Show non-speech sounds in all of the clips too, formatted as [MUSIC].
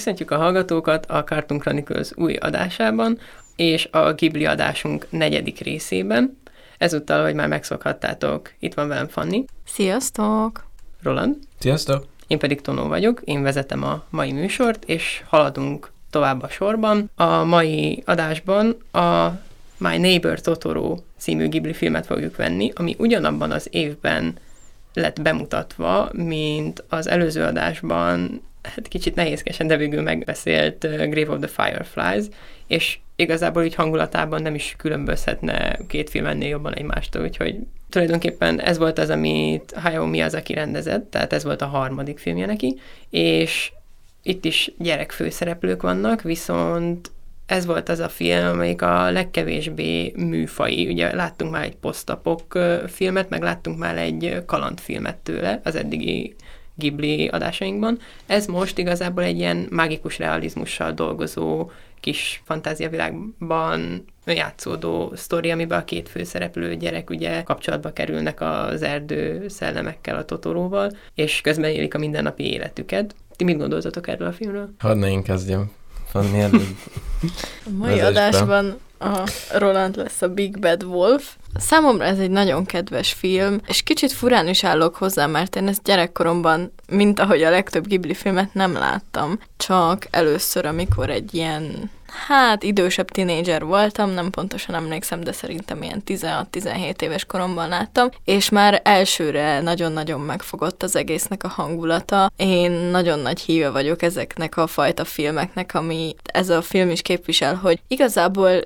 Köszöntjük a hallgatókat a Cartoon Chronicles új adásában, és a Ghibli adásunk negyedik részében. Ezúttal, hogy már megszokhattátok, itt van velem Fanni. Sziasztok! Roland. Sziasztok! Én pedig Tonó vagyok, én vezetem a mai műsort, és haladunk tovább a sorban. A mai adásban a My Neighbor Totoro című Ghibli filmet fogjuk venni, ami ugyanabban az évben lett bemutatva, mint az előző adásban hát kicsit nehézkesen, de végül megbeszélt uh, Grave of the Fireflies, és igazából így hangulatában nem is különbözhetne két film ennél jobban egymástól, úgyhogy tulajdonképpen ez volt az, amit Hayao Miyazaki rendezett, tehát ez volt a harmadik filmje neki, és itt is gyerek főszereplők vannak, viszont ez volt az a film, amelyik a legkevésbé műfai. Ugye láttunk már egy posztapok filmet, meg láttunk már egy kalandfilmet tőle az eddigi Ghibli adásainkban. Ez most igazából egy ilyen mágikus realizmussal dolgozó kis fantáziavilágban játszódó sztori, amiben a két főszereplő gyerek ugye kapcsolatba kerülnek az erdő szellemekkel, a Totoróval, és közben élik a mindennapi életüket. Ti mit gondoltatok erről a filmről? Hadd ne én kezdjem. Fanni A mai adásban a Roland lesz a Big Bad Wolf. Számomra ez egy nagyon kedves film, és kicsit furán is állok hozzá, mert én ezt gyerekkoromban, mint ahogy a legtöbb Ghibli filmet nem láttam, csak először, amikor egy ilyen Hát idősebb tinédzser voltam, nem pontosan emlékszem, de szerintem ilyen 16-17 éves koromban láttam, és már elsőre nagyon-nagyon megfogott az egésznek a hangulata. Én nagyon nagy híve vagyok ezeknek a fajta filmeknek, ami ez a film is képvisel, hogy igazából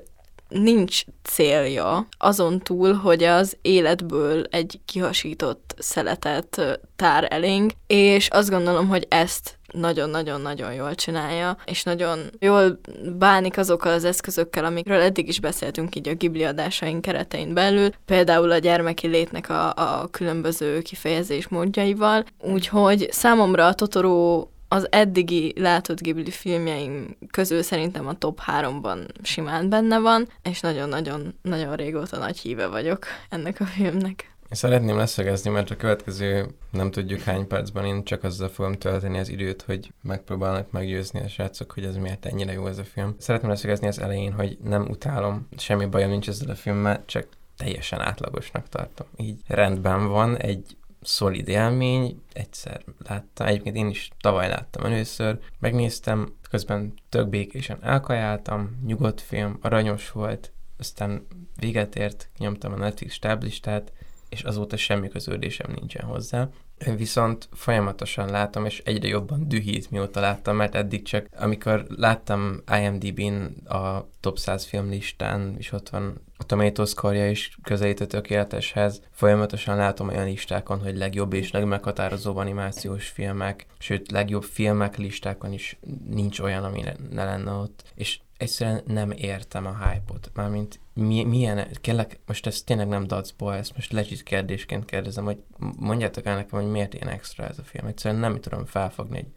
nincs célja azon túl, hogy az életből egy kihasított szeletet tár elénk, és azt gondolom, hogy ezt nagyon-nagyon-nagyon jól csinálja, és nagyon jól bánik azokkal az eszközökkel, amikről eddig is beszéltünk így a Ghibli adásaink keretein belül, például a gyermeki létnek a, a különböző kifejezés módjaival, úgyhogy számomra a Totoro az eddigi látott Ghibli filmjeim közül szerintem a top 3-ban simán benne van, és nagyon-nagyon nagyon régóta nagy híve vagyok ennek a filmnek. Szeretném leszögezni, mert a következő nem tudjuk hány percben én csak azzal fogom tölteni az időt, hogy megpróbálnak meggyőzni a srácok, hogy ez miért ennyire jó ez a film. Szeretném leszögezni az elején, hogy nem utálom, semmi bajom nincs ezzel a filmmel, csak teljesen átlagosnak tartom. Így rendben van, egy szolid élmény, egyszer láttam, egyébként én is tavaly láttam először, megnéztem, közben tök békésen elkajáltam, nyugodt film, aranyos volt, aztán véget ért, nyomtam a Netflix táblistát, és azóta semmi köződésem nincsen hozzá. Viszont folyamatosan látom, és egyre jobban dühít, mióta láttam, mert eddig csak, amikor láttam IMDb-n a top 100 film listán, és ott van a Tomatoes score is közelít a tökéleteshez, folyamatosan látom olyan listákon, hogy legjobb és legmeghatározóbb animációs filmek, sőt, legjobb filmek listákon is nincs olyan, ami ne lenne ott. És egyszerűen nem értem a hype-ot. Mármint mi, milyen, kérlek, most ez tényleg nem dacból, ezt most legit kérdésként kérdezem, hogy mondjátok el nekem, hogy miért ilyen extra ez a film. Egyszerűen nem tudom felfogni, hogy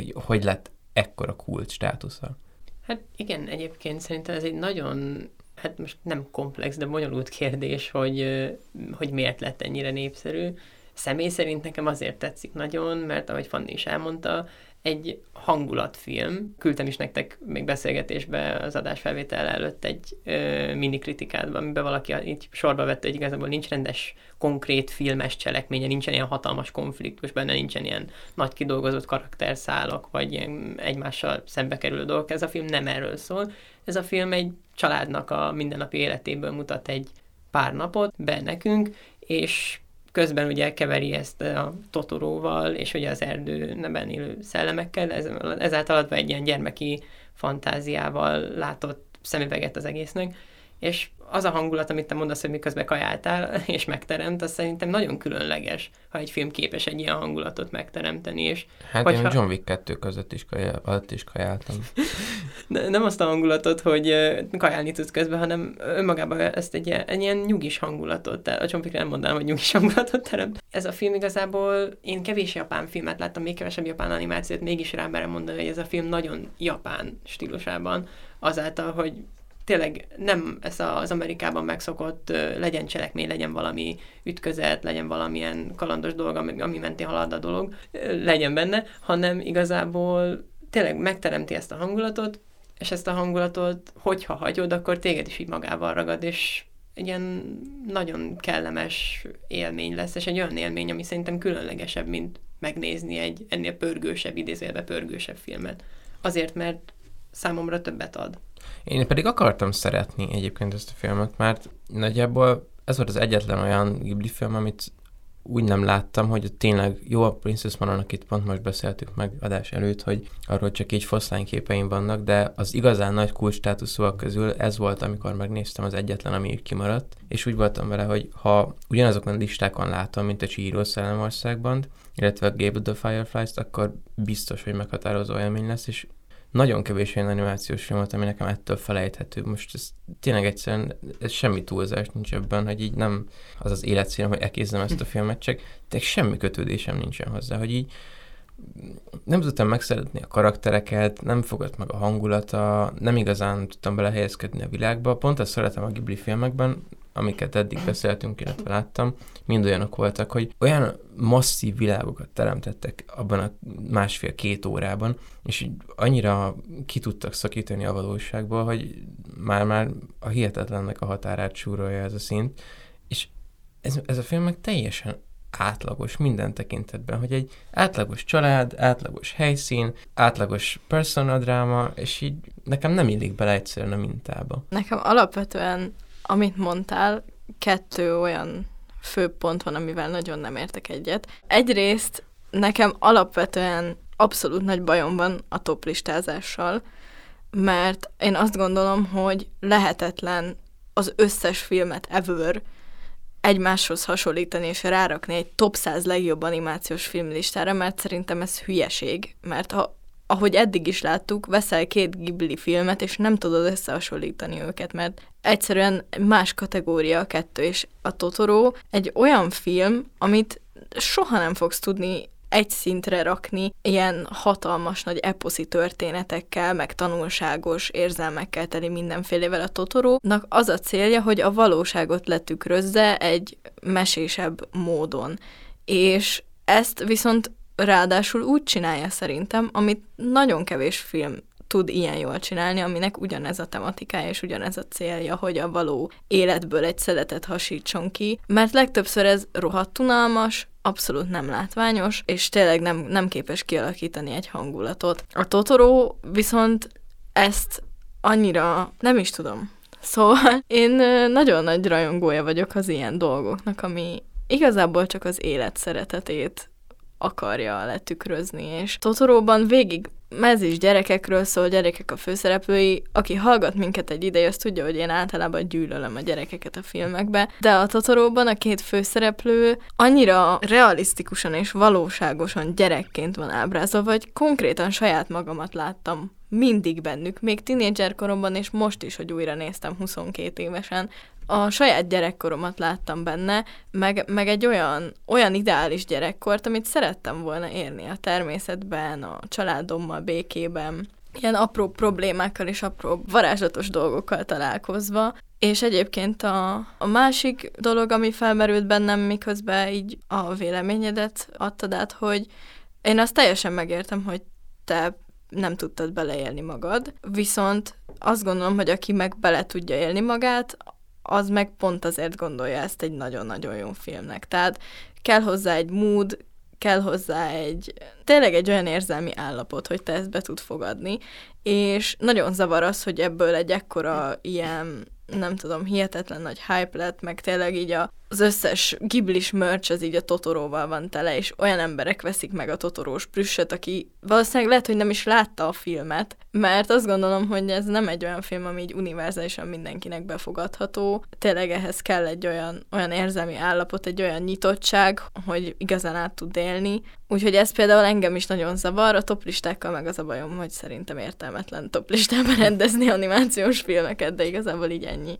hogy, hogy lett ekkora kult státusza. Hát igen, egyébként szerintem ez egy nagyon, hát most nem komplex, de bonyolult kérdés, hogy, hogy miért lett ennyire népszerű. Személy szerint nekem azért tetszik nagyon, mert ahogy Fanni is elmondta, egy hangulatfilm. Küldtem is nektek még beszélgetésbe az adásfelvétel előtt egy ö, mini kritikát, amiben valaki így sorba vette, hogy igazából nincs rendes, konkrét filmes cselekménye, nincsen ilyen hatalmas konfliktus, benne nincsen ilyen nagy kidolgozott karakterszálak, vagy ilyen egymással szembe kerülő dolgok. Ez a film nem erről szól. Ez a film egy családnak a mindennapi életéből mutat egy pár napot be nekünk, és közben ugye keveri ezt a Totoróval, és ugye az erdőben élő szellemekkel, ez, ezáltal adva egy ilyen gyermeki fantáziával látott szemüveget az egésznek, és az a hangulat, amit te mondasz, hogy miközben kajáltál [LAUGHS] és megteremt, az szerintem nagyon különleges, ha egy film képes egy ilyen hangulatot megteremteni. És hát hogyha... én John Wick 2 között is, kajál, alatt is kajáltam. [LAUGHS] De nem azt a hangulatot, hogy kajálni tudsz közben, hanem önmagában ezt egy, egy ilyen nyugis hangulatot, a John Wick nem mondanám, hogy nyugis [LAUGHS] hangulatot teremt. Ez a film igazából, én kevés japán filmet láttam, még kevesebb japán animációt, mégis rá merem mondani, hogy ez a film nagyon japán stílusában, azáltal, hogy tényleg nem ez az Amerikában megszokott, legyen cselekmény, legyen valami ütközet, legyen valamilyen kalandos dolog, ami, ami mentén halad a dolog, legyen benne, hanem igazából tényleg megteremti ezt a hangulatot, és ezt a hangulatot, hogyha hagyod, akkor téged is így magával ragad, és egy ilyen nagyon kellemes élmény lesz, és egy olyan élmény, ami szerintem különlegesebb, mint megnézni egy ennél pörgősebb, idézőjelbe pörgősebb filmet. Azért, mert számomra többet ad. Én pedig akartam szeretni egyébként ezt a filmet, mert nagyjából ez volt az egyetlen olyan Ghibli film, amit úgy nem láttam, hogy tényleg jó a Princess Mononoke itt pont most beszéltük meg adás előtt, hogy arról csak így foszlányképeim vannak, de az igazán nagy kulcstátuszúak közül ez volt, amikor megnéztem az egyetlen, ami így kimaradt, és úgy voltam vele, hogy ha ugyanazokon a listákon látom, mint a Chihiro Szellemországban, illetve a Gable the Fireflies-t, akkor biztos, hogy meghatározó élmény lesz, és nagyon kevés olyan animációs film volt, ami nekem ettől felejthető. Most ez tényleg egyszerűen ez semmi túlzás nincs ebben, hogy így nem az az életszínem, hogy elkézzem ezt a filmet, csak tényleg semmi kötődésem nincsen hozzá, hogy így nem tudtam megszeretni a karaktereket, nem fogott meg a hangulata, nem igazán tudtam belehelyezkedni a világba. Pont ezt szeretem a Ghibli filmekben, amiket eddig beszéltünk, illetve láttam, mind olyanok voltak, hogy olyan masszív világokat teremtettek abban a másfél-két órában, és így annyira ki tudtak szakítani a valóságból, hogy már-már a hihetetlennek a határát súrolja ez a szint, és ez, ez a film meg teljesen átlagos minden tekintetben, hogy egy átlagos család, átlagos helyszín, átlagos personadráma, és így nekem nem illik bele egyszerűen a mintába. Nekem alapvetően amit mondtál, kettő olyan fő pont van, amivel nagyon nem értek egyet. Egyrészt nekem alapvetően abszolút nagy bajom van a toplistázással, mert én azt gondolom, hogy lehetetlen az összes filmet ever egymáshoz hasonlítani és rárakni egy top 100 legjobb animációs filmlistára, mert szerintem ez hülyeség, mert ha ahogy eddig is láttuk, veszel két Ghibli filmet, és nem tudod összehasonlítani őket, mert egyszerűen más kategória a kettő, és a Totoro egy olyan film, amit soha nem fogsz tudni egy szintre rakni ilyen hatalmas nagy eposzi történetekkel, meg tanulságos érzelmekkel teli mindenfélevel a Totorónak az a célja, hogy a valóságot letükrözze egy mesésebb módon. És ezt viszont ráadásul úgy csinálja szerintem, amit nagyon kevés film tud ilyen jól csinálni, aminek ugyanez a tematikája és ugyanez a célja, hogy a való életből egy szeletet hasítson ki, mert legtöbbször ez rohadt unalmas, abszolút nem látványos, és tényleg nem, nem képes kialakítani egy hangulatot. A Totoro viszont ezt annyira nem is tudom. Szóval én nagyon nagy rajongója vagyok az ilyen dolgoknak, ami igazából csak az élet szeretetét akarja letükrözni, és Totoróban végig ez is gyerekekről szól, gyerekek a főszereplői. Aki hallgat minket egy ideje, az tudja, hogy én általában gyűlölöm a gyerekeket a filmekbe, de a Totoróban a két főszereplő annyira realisztikusan és valóságosan gyerekként van ábrázolva, hogy konkrétan saját magamat láttam mindig bennük, még tinédzser koromban, és most is, hogy újra néztem 22 évesen, a saját gyerekkoromat láttam benne, meg, meg egy olyan, olyan ideális gyerekkort, amit szerettem volna érni a természetben, a családommal, békében, ilyen apró problémákkal és apró varázslatos dolgokkal találkozva. És egyébként a, a másik dolog, ami felmerült bennem, miközben így a véleményedet adtad át, hogy én azt teljesen megértem, hogy te nem tudtad beleélni magad, viszont azt gondolom, hogy aki meg bele tudja élni magát, az meg pont azért gondolja ezt egy nagyon-nagyon jó filmnek. Tehát kell hozzá egy mood, kell hozzá egy, tényleg egy olyan érzelmi állapot, hogy te ezt be tud fogadni, és nagyon zavar az, hogy ebből egy ekkora ilyen nem tudom, hihetetlen nagy hype lett, meg tényleg így a, az összes giblis merch az így a Totoróval van tele, és olyan emberek veszik meg a Totorós prüssöt, aki valószínűleg lehet, hogy nem is látta a filmet, mert azt gondolom, hogy ez nem egy olyan film, ami így univerzálisan mindenkinek befogadható. Tényleg ehhez kell egy olyan, olyan érzelmi állapot, egy olyan nyitottság, hogy igazán át tud élni. Úgyhogy ez például engem is nagyon zavar, a toplistákkal meg az a bajom, hogy szerintem értelmetlen toplistában [LAUGHS] rendezni animációs filmeket, de igazából így ennyi.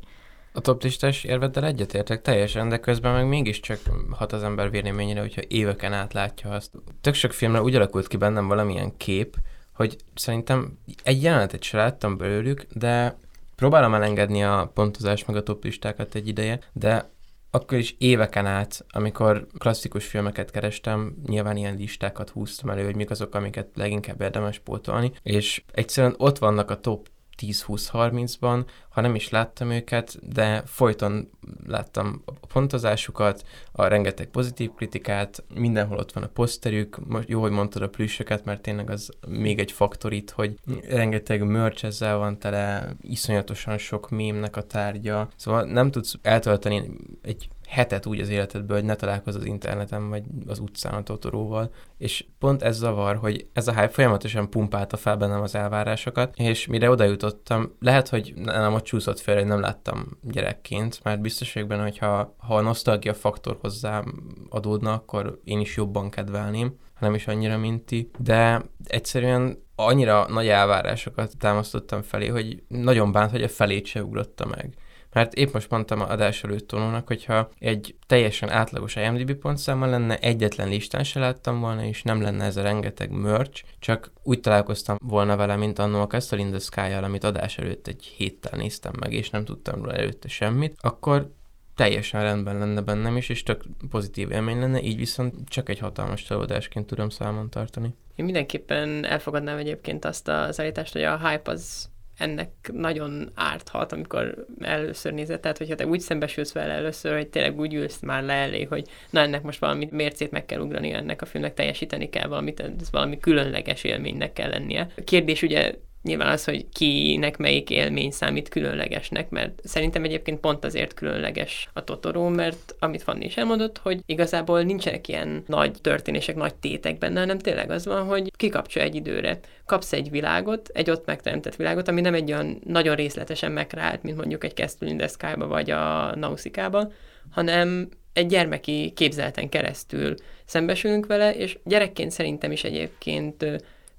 A toplistás érveddel egyetértek teljesen, de közben meg mégiscsak hat az ember véleményére, hogyha éveken át látja azt. Tök sok filmre úgy alakult ki bennem valamilyen kép, hogy szerintem egy jelenetet se láttam belőlük, de próbálom elengedni a pontozást meg a toplistákat egy ideje, de akkor is éveken át, amikor klasszikus filmeket kerestem, nyilván ilyen listákat húztam elő, hogy mik azok, amiket leginkább érdemes pótolni, és egyszerűen ott vannak a top 10-20-30-ban, ha nem is láttam őket, de folyton láttam a pontozásukat, a rengeteg pozitív kritikát, mindenhol ott van a poszterük, jó, hogy mondtad a plüssöket, mert tényleg az még egy faktor itt, hogy rengeteg merch ezzel van tele, iszonyatosan sok mémnek a tárgya, szóval nem tudsz eltölteni egy hetet úgy az életedből, hogy ne találkozz az interneten, vagy az utcán a Totoróval. És pont ez zavar, hogy ez a hype folyamatosan pumpálta fel bennem az elvárásokat, és mire oda jutottam, lehet, hogy nem ott csúszott fel, hogy nem láttam gyerekként, mert biztos vagyok benne, hogyha ha a nosztalgia faktor hozzám adódna, akkor én is jobban kedvelném, nem is annyira, mint ti, de egyszerűen annyira nagy elvárásokat támasztottam felé, hogy nagyon bánt, hogy a felét se ugrotta meg. Mert épp most mondtam a adás előtt Tonónak, hogyha egy teljesen átlagos IMDb pontszámmal lenne, egyetlen listán se láttam volna, és nem lenne ez a rengeteg merch, csak úgy találkoztam volna vele, mint annó a Castle in the sky amit adás előtt egy héttel néztem meg, és nem tudtam róla előtte semmit, akkor teljesen rendben lenne bennem is, és tök pozitív élmény lenne, így viszont csak egy hatalmas csalódásként tudom számon tartani. Én mindenképpen elfogadnám egyébként azt az állítást, hogy a hype az ennek nagyon árthat, amikor először nézed. Tehát, hogyha te úgy szembesülsz vele először, hogy tényleg úgy ülsz már le elé, hogy na ennek most valami mércét meg kell ugrani, ennek a filmnek teljesíteni kell valamit, ez valami különleges élménynek kell lennie. A kérdés ugye nyilván az, hogy kinek melyik élmény számít különlegesnek, mert szerintem egyébként pont azért különleges a Totoro, mert amit Fanni is elmondott, hogy igazából nincsenek ilyen nagy történések, nagy tétek benne, hanem tényleg az van, hogy kikapcsol egy időre. Kapsz egy világot, egy ott megteremtett világot, ami nem egy olyan nagyon részletesen megrált, mint mondjuk egy Castle vagy a Nausicaa-ba, hanem egy gyermeki képzeleten keresztül szembesülünk vele, és gyerekként szerintem is egyébként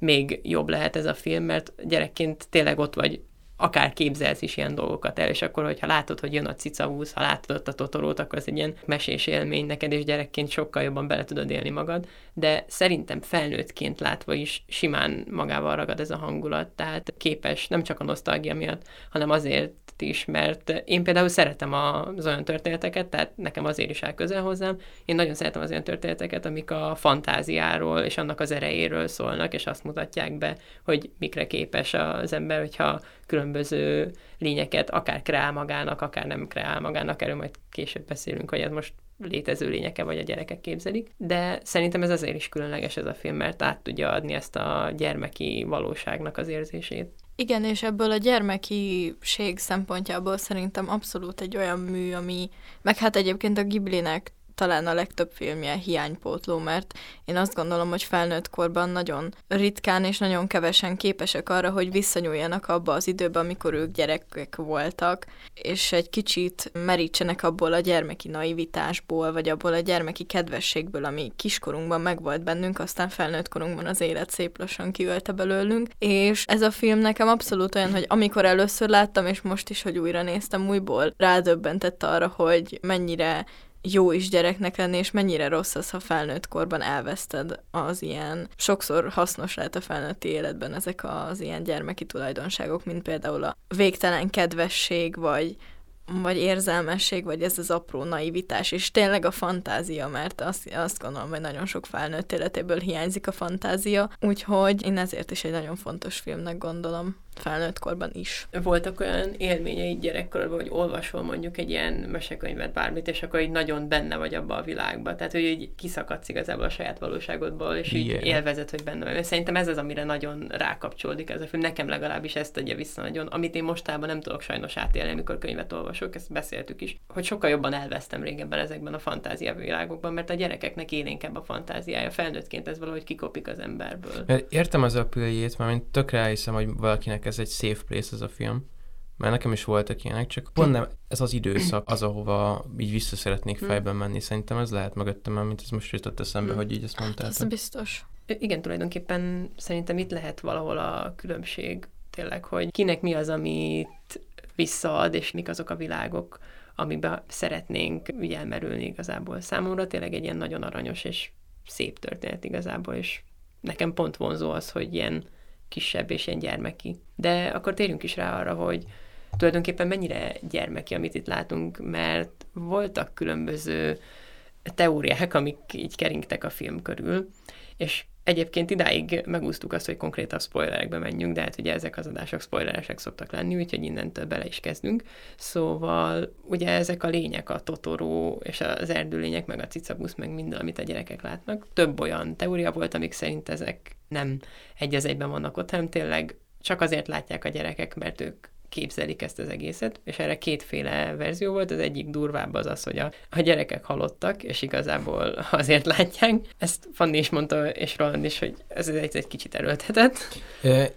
még jobb lehet ez a film, mert gyerekként tényleg ott vagy, akár képzelsz is ilyen dolgokat el, és akkor, hogyha látod, hogy jön a cicahúz, ha látod ott a totorót, akkor ez egy ilyen mesés élmény neked, és gyerekként sokkal jobban bele tudod élni magad, de szerintem felnőttként látva is simán magával ragad ez a hangulat, tehát képes nem csak a nosztalgia miatt, hanem azért is, mert én például szeretem az olyan történeteket, tehát nekem azért is áll közel hozzám. Én nagyon szeretem az olyan történeteket, amik a fantáziáról és annak az erejéről szólnak, és azt mutatják be, hogy mikre képes az ember, hogyha különböző lényeket akár kreál magának, akár nem kreál magának, erről majd később beszélünk, hogy ez most létező lényeke, vagy a gyerekek képzelik. De szerintem ez azért is különleges ez a film, mert át tudja adni ezt a gyermeki valóságnak az érzését. Igen, és ebből a gyermekiség szempontjából szerintem abszolút egy olyan mű, ami, meg hát egyébként a Ghiblinek talán a legtöbb filmje hiánypótló, mert én azt gondolom, hogy felnőtt korban nagyon ritkán és nagyon kevesen képesek arra, hogy visszanyúljanak abba az időbe, amikor ők gyerekek voltak, és egy kicsit merítsenek abból a gyermeki naivitásból, vagy abból a gyermeki kedvességből, ami kiskorunkban megvolt bennünk, aztán felnőtt korunkban az élet szép lassan kiölte belőlünk, és ez a film nekem abszolút olyan, hogy amikor először láttam, és most is, hogy újra néztem újból, rádöbbentett arra, hogy mennyire jó is gyereknek lenni, és mennyire rossz az, ha felnőtt korban elveszted az ilyen, sokszor hasznos lehet a felnőtti életben ezek az ilyen gyermeki tulajdonságok, mint például a végtelen kedvesség, vagy vagy érzelmesség, vagy ez az apró naivitás, és tényleg a fantázia, mert azt, azt gondolom, hogy nagyon sok felnőtt életéből hiányzik a fantázia, úgyhogy én ezért is egy nagyon fontos filmnek gondolom felnőtt korban is. Voltak olyan élményeid gyerekkorban, hogy olvasol mondjuk egy ilyen mesekönyvet, bármit, és akkor így nagyon benne vagy abba a világba. Tehát, hogy így kiszakadsz igazából a saját valóságodból, és így yeah. élvezed, hogy benne vagy. Szerintem ez az, amire nagyon rákapcsolódik ez a film. Nekem legalábbis ezt adja vissza nagyon, amit én mostában nem tudok sajnos átélni, amikor könyvet olvasok, ezt beszéltük is, hogy sokkal jobban elvesztem régebben ezekben a fantázia világokban, mert a gyerekeknek élénkebb a fantáziája. Felnőttként ez valahogy kikopik az emberből. Értem az apüljét, mert tökre elhiszem, hogy valakinek ez egy safe place ez a film, mert nekem is voltak ilyenek, csak pont nem ez az időszak az, ahova így vissza szeretnék hm. fejben menni. Szerintem ez lehet mögöttem, mint ez most jutott eszembe, hm. hogy így ezt mondtál. Ez biztos. Igen, tulajdonképpen szerintem itt lehet valahol a különbség tényleg, hogy kinek mi az, amit visszaad, és mik azok a világok, amiben szeretnénk ugye elmerülni igazából. Számomra tényleg egy ilyen nagyon aranyos és szép történet igazából, és nekem pont vonzó az, hogy ilyen kisebb és ilyen gyermeki. De akkor térjünk is rá arra, hogy tulajdonképpen mennyire gyermeki, amit itt látunk, mert voltak különböző teóriák, amik így keringtek a film körül, és Egyébként idáig megúsztuk azt, hogy konkrétabb spoilerekbe menjünk, de hát ugye ezek az adások spoileresek szoktak lenni, úgyhogy innentől bele is kezdünk. Szóval ugye ezek a lények, a Totoro és az erdőlények, meg a cicabusz, meg minden, amit a gyerekek látnak. Több olyan teória volt, amik szerint ezek nem egy az egyben vannak ott, hanem tényleg csak azért látják a gyerekek, mert ők képzelik ezt az egészet, és erre kétféle verzió volt, az egyik durvább az az, hogy a, a gyerekek halottak, és igazából [LAUGHS] azért látják. Ezt Fanni is mondta, és Roland is, hogy ez egy, egy kicsit erőltetett.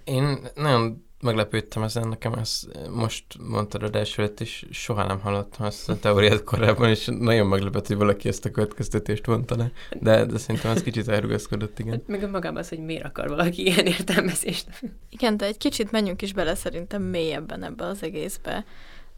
Én nagyon meglepődtem ezen, nekem ezt most mondtad a előtt, és soha nem hallottam ezt a teóriát korábban, és nagyon meglepett, hogy valaki ezt a következtetést vonta le, de, de szerintem ez kicsit elrugaszkodott, igen. Meg magában az, hogy miért akar valaki ilyen értelmezést. Igen, de egy kicsit menjünk is bele szerintem mélyebben ebbe az egészbe,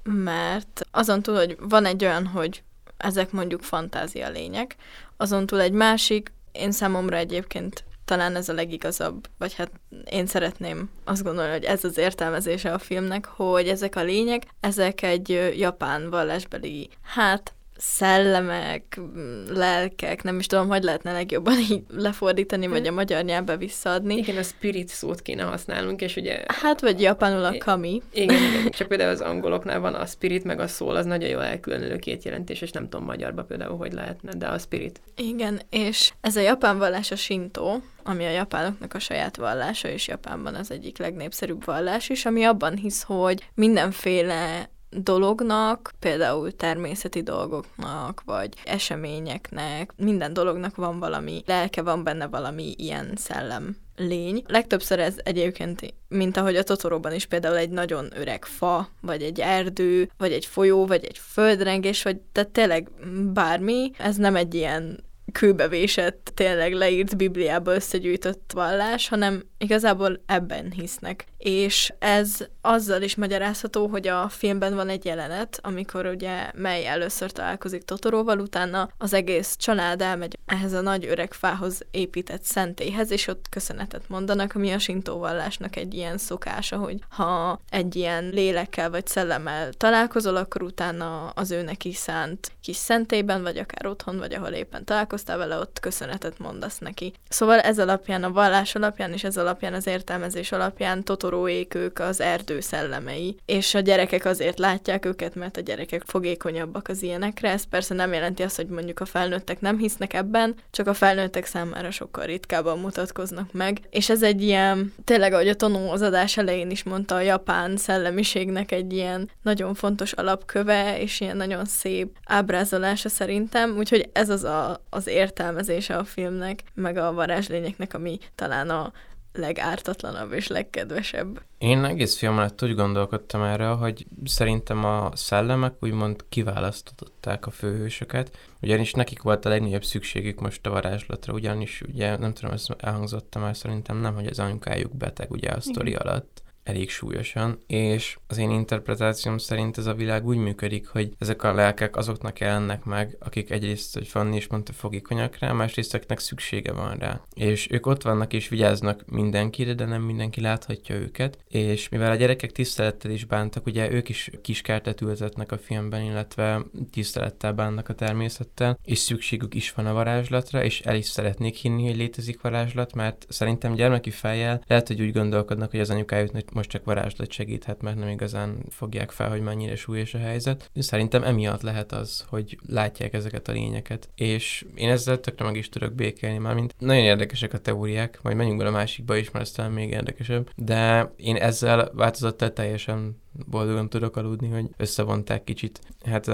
mert azon túl, hogy van egy olyan, hogy ezek mondjuk fantázia lények, azon túl egy másik, én számomra egyébként talán ez a legigazabb, vagy hát én szeretném azt gondolni, hogy ez az értelmezése a filmnek, hogy ezek a lények, ezek egy japán vallásbeli, hát szellemek, lelkek, nem is tudom, hogy lehetne legjobban így lefordítani, vagy a magyar nyelvbe visszaadni. Igen, a spirit szót kéne használnunk, és ugye... Hát, vagy japánul a kami. Igen, [LAUGHS] igen. Csak például az angoloknál van a spirit, meg a szól, az nagyon jól elkülönülő két jelentés, és nem tudom magyarba például, hogy lehetne, de a spirit. Igen, és ez a japán vallás a sintó, ami a japánoknak a saját vallása, és Japánban az egyik legnépszerűbb vallás is, ami abban hisz, hogy mindenféle dolognak, például természeti dolgoknak, vagy eseményeknek, minden dolognak van valami lelke, van benne valami ilyen szellem lény. Legtöbbször ez egyébként, mint ahogy a Totoróban is például egy nagyon öreg fa, vagy egy erdő, vagy egy folyó, vagy egy földrengés, vagy tehát tényleg bármi, ez nem egy ilyen kőbevésett, tényleg leírt Bibliába összegyűjtött vallás, hanem igazából ebben hisznek. És ez azzal is magyarázható, hogy a filmben van egy jelenet, amikor ugye mely először találkozik Totoróval, utána az egész család elmegy ehhez a nagy öreg fához épített szentélyhez, és ott köszönetet mondanak, ami a sintóvallásnak egy ilyen szokása, hogy ha egy ilyen lélekkel vagy szellemmel találkozol, akkor utána az ő neki szánt kis szentélyben, vagy akár otthon, vagy ahol éppen találkoztál vele, ott köszönetet mondasz neki. Szóval ez alapján, a vallás alapján és ez alapján, az értelmezés alapján Totoróék ők az erdő szellemei, és a gyerekek azért látják őket, mert a gyerekek fogékonyabbak az ilyenekre. Ez persze nem jelenti azt, hogy mondjuk a felnőttek nem hisznek ebben, csak a felnőttek számára sokkal ritkábban mutatkoznak meg. És ez egy ilyen, tényleg, ahogy a Tonó az adás elején is mondta, a japán szellemiségnek egy ilyen nagyon fontos alapköve, és ilyen nagyon szép ábrázolása szerintem, úgyhogy ez az a, az értelmezése a filmnek, meg a varázslényeknek, ami talán a legártatlanabb és legkedvesebb. Én egész film alatt úgy gondolkodtam erre, hogy szerintem a szellemek úgymond kiválasztották a főhősöket, ugyanis nekik volt a legnagyobb szükségük most a varázslatra, ugyanis ugye nem tudom, ezt elhangzott már szerintem nem, hogy az anyukájuk beteg ugye a sztori alatt, elég súlyosan, és az én interpretációm szerint ez a világ úgy működik, hogy ezek a lelkek azoknak jelennek meg, akik egyrészt, hogy Fanni is mondta, fogékonyak rá, másrészteknek szüksége van rá. És ők ott vannak és vigyáznak mindenkire, de nem mindenki láthatja őket, és mivel a gyerekek tisztelettel is bántak, ugye ők is kiskertet ültetnek a filmben, illetve tisztelettel bánnak a természettel, és szükségük is van a varázslatra, és el is szeretnék hinni, hogy létezik varázslat, mert szerintem gyermeki fejjel lehet, hogy úgy gondolkodnak, hogy az anyukájuknak most csak varázslat segíthet, mert nem igazán fogják fel, hogy mennyire súlyos a helyzet. Szerintem emiatt lehet az, hogy látják ezeket a lényeket. És én ezzel tökre meg is tudok békélni, már mint nagyon érdekesek a teóriák, majd menjünk bele a másikba is, mert aztán még érdekesebb. De én ezzel változattal teljesen boldogan tudok aludni, hogy összevonták kicsit, hát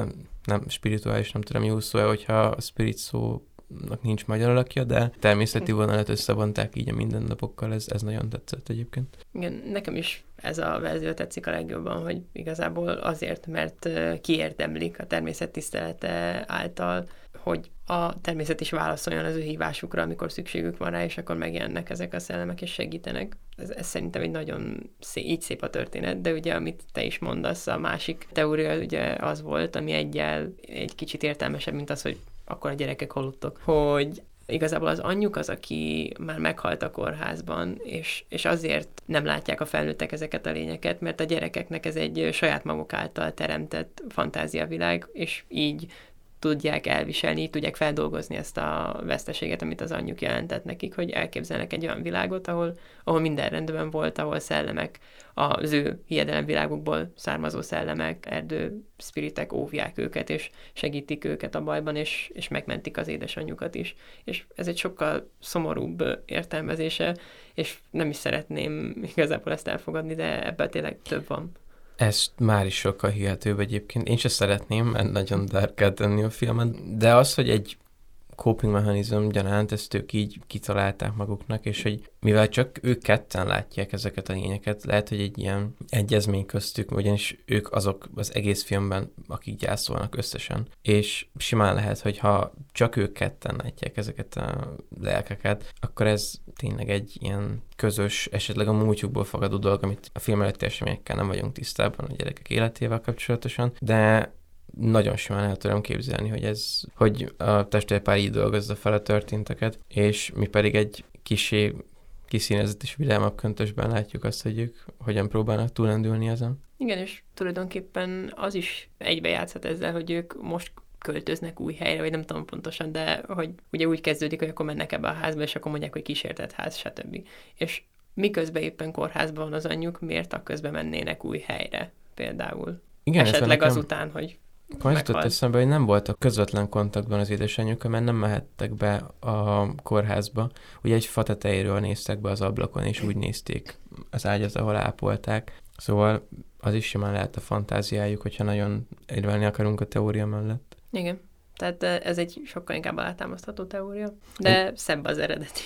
nem spirituális, nem tudom jó szó, hogyha a spirit szó nincs magyar alakja, de természeti vonalat összevonták így a mindennapokkal, ez, ez nagyon tetszett egyébként. Igen, nekem is ez a verzió tetszik a legjobban, hogy igazából azért, mert kiérdemlik a természet tisztelete által, hogy a természet is válaszoljon az ő hívásukra, amikor szükségük van rá, és akkor megjelennek ezek a szellemek, és segítenek. Ez, ez szerintem egy nagyon szép, így szép a történet, de ugye, amit te is mondasz, a másik teória ugye az volt, ami egyel egy kicsit értelmesebb, mint az, hogy akkor a gyerekek halottak, hogy igazából az anyjuk az, aki már meghalt a kórházban, és, és azért nem látják a felnőttek ezeket a lényeket, mert a gyerekeknek ez egy saját maguk által teremtett fantáziavilág, és így tudják elviselni, tudják feldolgozni ezt a veszteséget, amit az anyjuk jelentett nekik, hogy elképzelnek egy olyan világot, ahol, ahol minden rendben volt, ahol szellemek, az ő hiedelemvilágukból származó szellemek, erdő spiritek óvják őket, és segítik őket a bajban, és, és megmentik az édesanyjukat is. És ez egy sokkal szomorúbb értelmezése, és nem is szeretném igazából ezt elfogadni, de ebből tényleg több van. Ez már is sokkal hihetőbb egyébként. Én sem szeretném, mert nagyon dark tenni a filmet, de az, hogy egy coping mechanizm gyanánt, ezt ők így kitalálták maguknak, és hogy mivel csak ők ketten látják ezeket a lényeket, lehet, hogy egy ilyen egyezmény köztük, ugyanis ők azok az egész filmben, akik gyászolnak összesen, és simán lehet, hogy ha csak ők ketten látják ezeket a lelkeket, akkor ez tényleg egy ilyen közös, esetleg a múltjukból fogadó dolog, amit a film előtti eseményekkel nem vagyunk tisztában a gyerekek életével kapcsolatosan, de nagyon simán el tudom képzelni, hogy ez, hogy a testvérpár így dolgozza fel a történteket, és mi pedig egy kisé kiszínezett és vidámabb köntösben látjuk azt, hogy ők hogyan próbálnak túlendülni ezen. Igen, és tulajdonképpen az is egybe játszhat ezzel, hogy ők most költöznek új helyre, vagy nem tudom pontosan, de hogy ugye úgy kezdődik, hogy akkor mennek ebbe a házba, és akkor mondják, hogy kísértett ház, stb. És miközben éppen kórházban van az anyjuk, miért a közben mennének új helyre például? Igen, Esetleg nekem... azután, hogy az jutott eszembe, hogy nem voltak közvetlen kontaktban az édesanyjukkal, mert nem mehettek be a kórházba. Ugye egy fa tetejéről néztek be az ablakon, és úgy nézték az ágyat, ahol ápolták. Szóval az is simán lehet a fantáziájuk, hogyha nagyon érvelni akarunk a teória mellett. Igen. Tehát ez egy sokkal inkább alátámasztható teória, de Én... szebb az eredeti.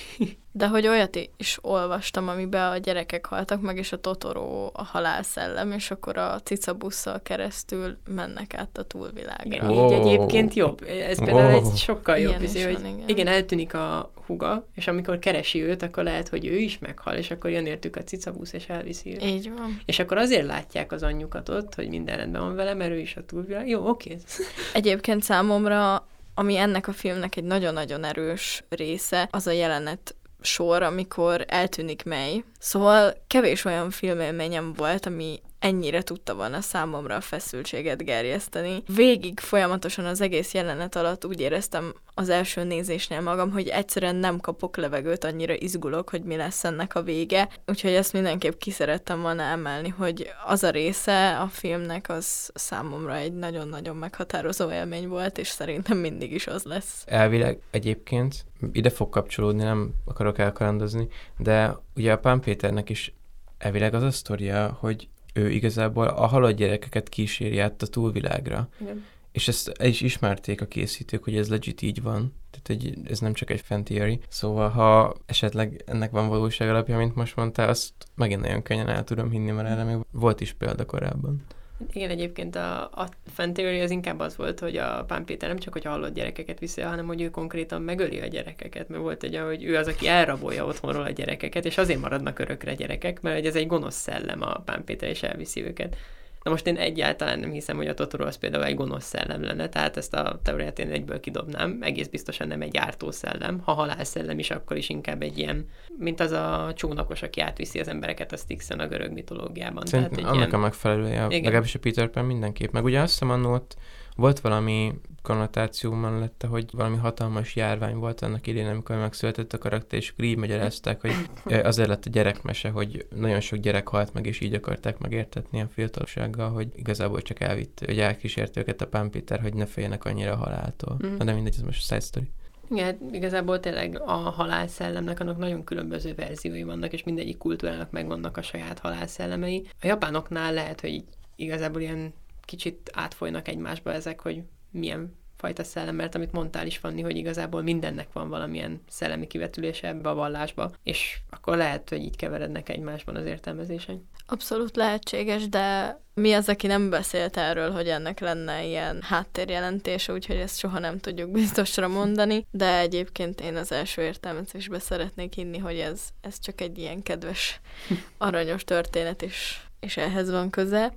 De hogy olyat is olvastam, amiben a gyerekek haltak meg, és a Totoro a halálszellem, és akkor a cicabusszal keresztül mennek át a túlvilágra. Oh. Így egyébként jobb. Ez például oh. egy sokkal jobb izé, hogy igen. igen, eltűnik a huga, és amikor keresi őt, akkor lehet, hogy ő is meghal, és akkor jön értük a cicabusz, és elviszi őt. Így van. És akkor azért látják az anyjukat ott, hogy minden rendben van vele, mert ő is a túlvilág. Jó, oké. [LAUGHS] Egyébként számomra ami ennek a filmnek egy nagyon-nagyon erős része, az a jelenet sor, amikor eltűnik Mely. Szóval kevés olyan filmélményem volt, ami ennyire tudta volna számomra a feszültséget gerjeszteni. Végig folyamatosan az egész jelenet alatt úgy éreztem az első nézésnél magam, hogy egyszerűen nem kapok levegőt, annyira izgulok, hogy mi lesz ennek a vége. Úgyhogy ezt mindenképp ki szerettem volna emelni, hogy az a része a filmnek az számomra egy nagyon-nagyon meghatározó élmény volt, és szerintem mindig is az lesz. Elvileg egyébként ide fog kapcsolódni, nem akarok elkalandozni, de ugye a Pán Péternek is elvileg az a sztoria, hogy ő igazából a halott gyerekeket kíséri át a túlvilágra. Igen. És ezt el is ismerték a készítők, hogy ez legit így van. Tehát egy, ez nem csak egy fan theory. Szóval, ha esetleg ennek van valóság alapja, mint most mondtál, azt megint nagyon könnyen el tudom hinni, mert erre még volt is példa korábban. Igen, egyébként a, a fan theory az inkább az volt, hogy a Pán Péter nem csak, hogy hallott gyerekeket viszi, hanem hogy ő konkrétan megöli a gyerekeket, mert volt egy, hogy ő az, aki elrabolja otthonról a gyerekeket, és azért maradnak örökre gyerekek, mert ez egy gonosz szellem a Pán Péter, és elviszi őket. Na most én egyáltalán nem hiszem, hogy a Totoro az például egy gonosz szellem lenne, tehát ezt a teóriát én egyből kidobnám, egész biztosan nem egy ártó szellem, ha halálszellem is, akkor is inkább egy ilyen, mint az a csónakos, aki átviszi az embereket a Styxen a görög mitológiában. Szerintem tehát egy annak ilyen... a megfelelője, legalábbis a Peter Pan mindenképp, meg ugye azt hiszem annó ott volt valami konnotáció mellette, hogy valami hatalmas járvány volt annak idén, amikor megszületett a karakter, és így magyarázták, hogy azért lett a gyerekmese, hogy nagyon sok gyerek halt meg, és így akarták megértetni a fiatalsággal, hogy igazából csak elvitt, hogy elkísért őket a Pán Péter, hogy ne féljenek annyira a haláltól. Mm. Na de mindegy, ez most side story. Igen, hát igazából tényleg a halálszellemnek annak nagyon különböző verziói vannak, és mindegyik kultúrának megvannak a saját halálszellemei. A japánoknál lehet, hogy igazából ilyen kicsit átfolynak egymásba ezek, hogy milyen fajta szellem, mert amit mondtál is, Fanni, hogy igazából mindennek van valamilyen szellemi kivetülése ebbe a vallásba, és akkor lehet, hogy így keverednek egymásban az értelmezések. Abszolút lehetséges, de mi az, aki nem beszélt erről, hogy ennek lenne ilyen háttérjelentése, úgyhogy ezt soha nem tudjuk biztosra mondani, de egyébként én az első értelmezésbe szeretnék hinni, hogy ez, ez csak egy ilyen kedves, aranyos történet, és, és ehhez van köze.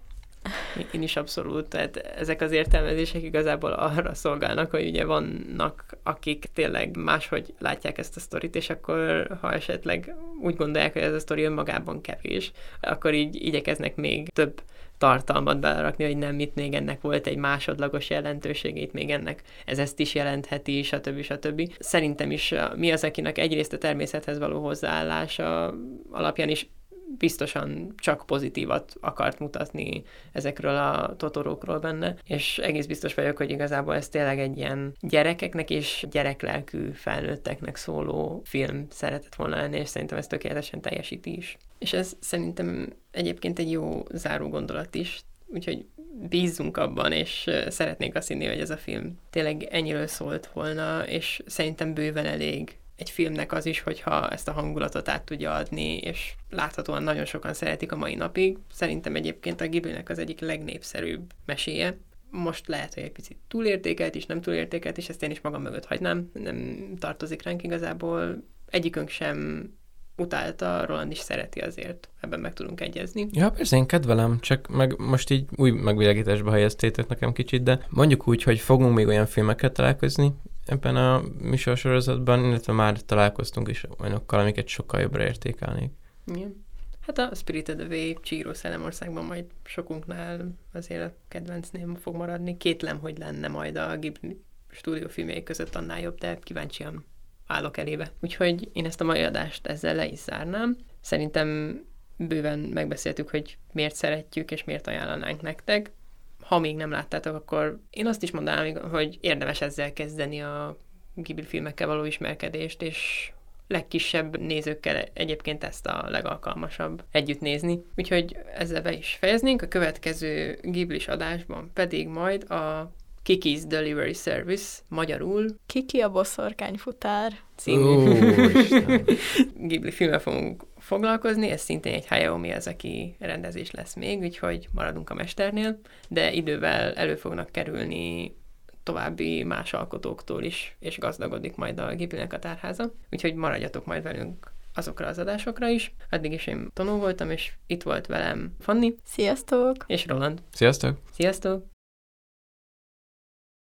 Én is abszolút, tehát ezek az értelmezések igazából arra szolgálnak, hogy ugye vannak, akik tényleg máshogy látják ezt a sztorit, és akkor ha esetleg úgy gondolják, hogy ez a sztori önmagában kevés, akkor így igyekeznek még több tartalmat belerakni, hogy nem, mit még ennek volt egy másodlagos jelentőségét, még ennek ez ezt is jelentheti, stb. stb. Szerintem is mi az, akinek egyrészt a természethez való hozzáállása alapján is biztosan csak pozitívat akart mutatni ezekről a totorókról benne, és egész biztos vagyok, hogy igazából ez tényleg egy ilyen gyerekeknek és gyereklelkű felnőtteknek szóló film szeretett volna lenni, és szerintem ez tökéletesen teljesíti is. És ez szerintem egyébként egy jó záró gondolat is, úgyhogy bízzunk abban, és szeretnék azt hinni, hogy ez a film tényleg ennyiről szólt volna, és szerintem bőven elég egy filmnek az is, hogyha ezt a hangulatot át tudja adni, és láthatóan nagyon sokan szeretik a mai napig. Szerintem egyébként a Ghibli-nek az egyik legnépszerűbb meséje. Most lehet, hogy egy picit túlértékelt is, nem túlértékelt, és ezt én is magam mögött hagynám, nem tartozik ránk igazából. Egyikünk sem utálta, Roland is szereti azért, ebben meg tudunk egyezni. Ja, persze, én kedvelem, csak meg most így új megvilágításba helyeztétek nekem kicsit, de mondjuk úgy, hogy fogunk még olyan filmeket találkozni, ebben a műsorsorozatban, illetve már találkoztunk is olyanokkal, amiket sokkal jobbra értékelnék. Igen. Hát a Spirited Away Csíró Szellemországban majd sokunknál azért a kedvenc név fog maradni. Kétlem, hogy lenne majd a Ghibli stúdiófilmjei között annál jobb, de kíváncsian állok elébe. Úgyhogy én ezt a mai adást ezzel le is zárnám. Szerintem bőven megbeszéltük, hogy miért szeretjük és miért ajánlanánk nektek ha még nem láttátok, akkor én azt is mondanám, hogy érdemes ezzel kezdeni a Ghibli filmekkel való ismerkedést, és legkisebb nézőkkel egyébként ezt a legalkalmasabb együtt nézni. Úgyhogy ezzel be is fejeznénk. A következő Ghibli adásban pedig majd a Kiki's Delivery Service, magyarul Kiki a boszorkányfutár című [LAUGHS] Ghibli filmmel fogunk foglalkozni, ez szintén egy Hayao Miyazaki rendezés lesz még, úgyhogy maradunk a mesternél, de idővel elő fognak kerülni további más alkotóktól is, és gazdagodik majd a Ghibli-nek a tárháza. Úgyhogy maradjatok majd velünk azokra az adásokra is. Addig is én Tonó voltam, és itt volt velem Fanni. Sziasztok! És Roland. Sziasztok! Sziasztok!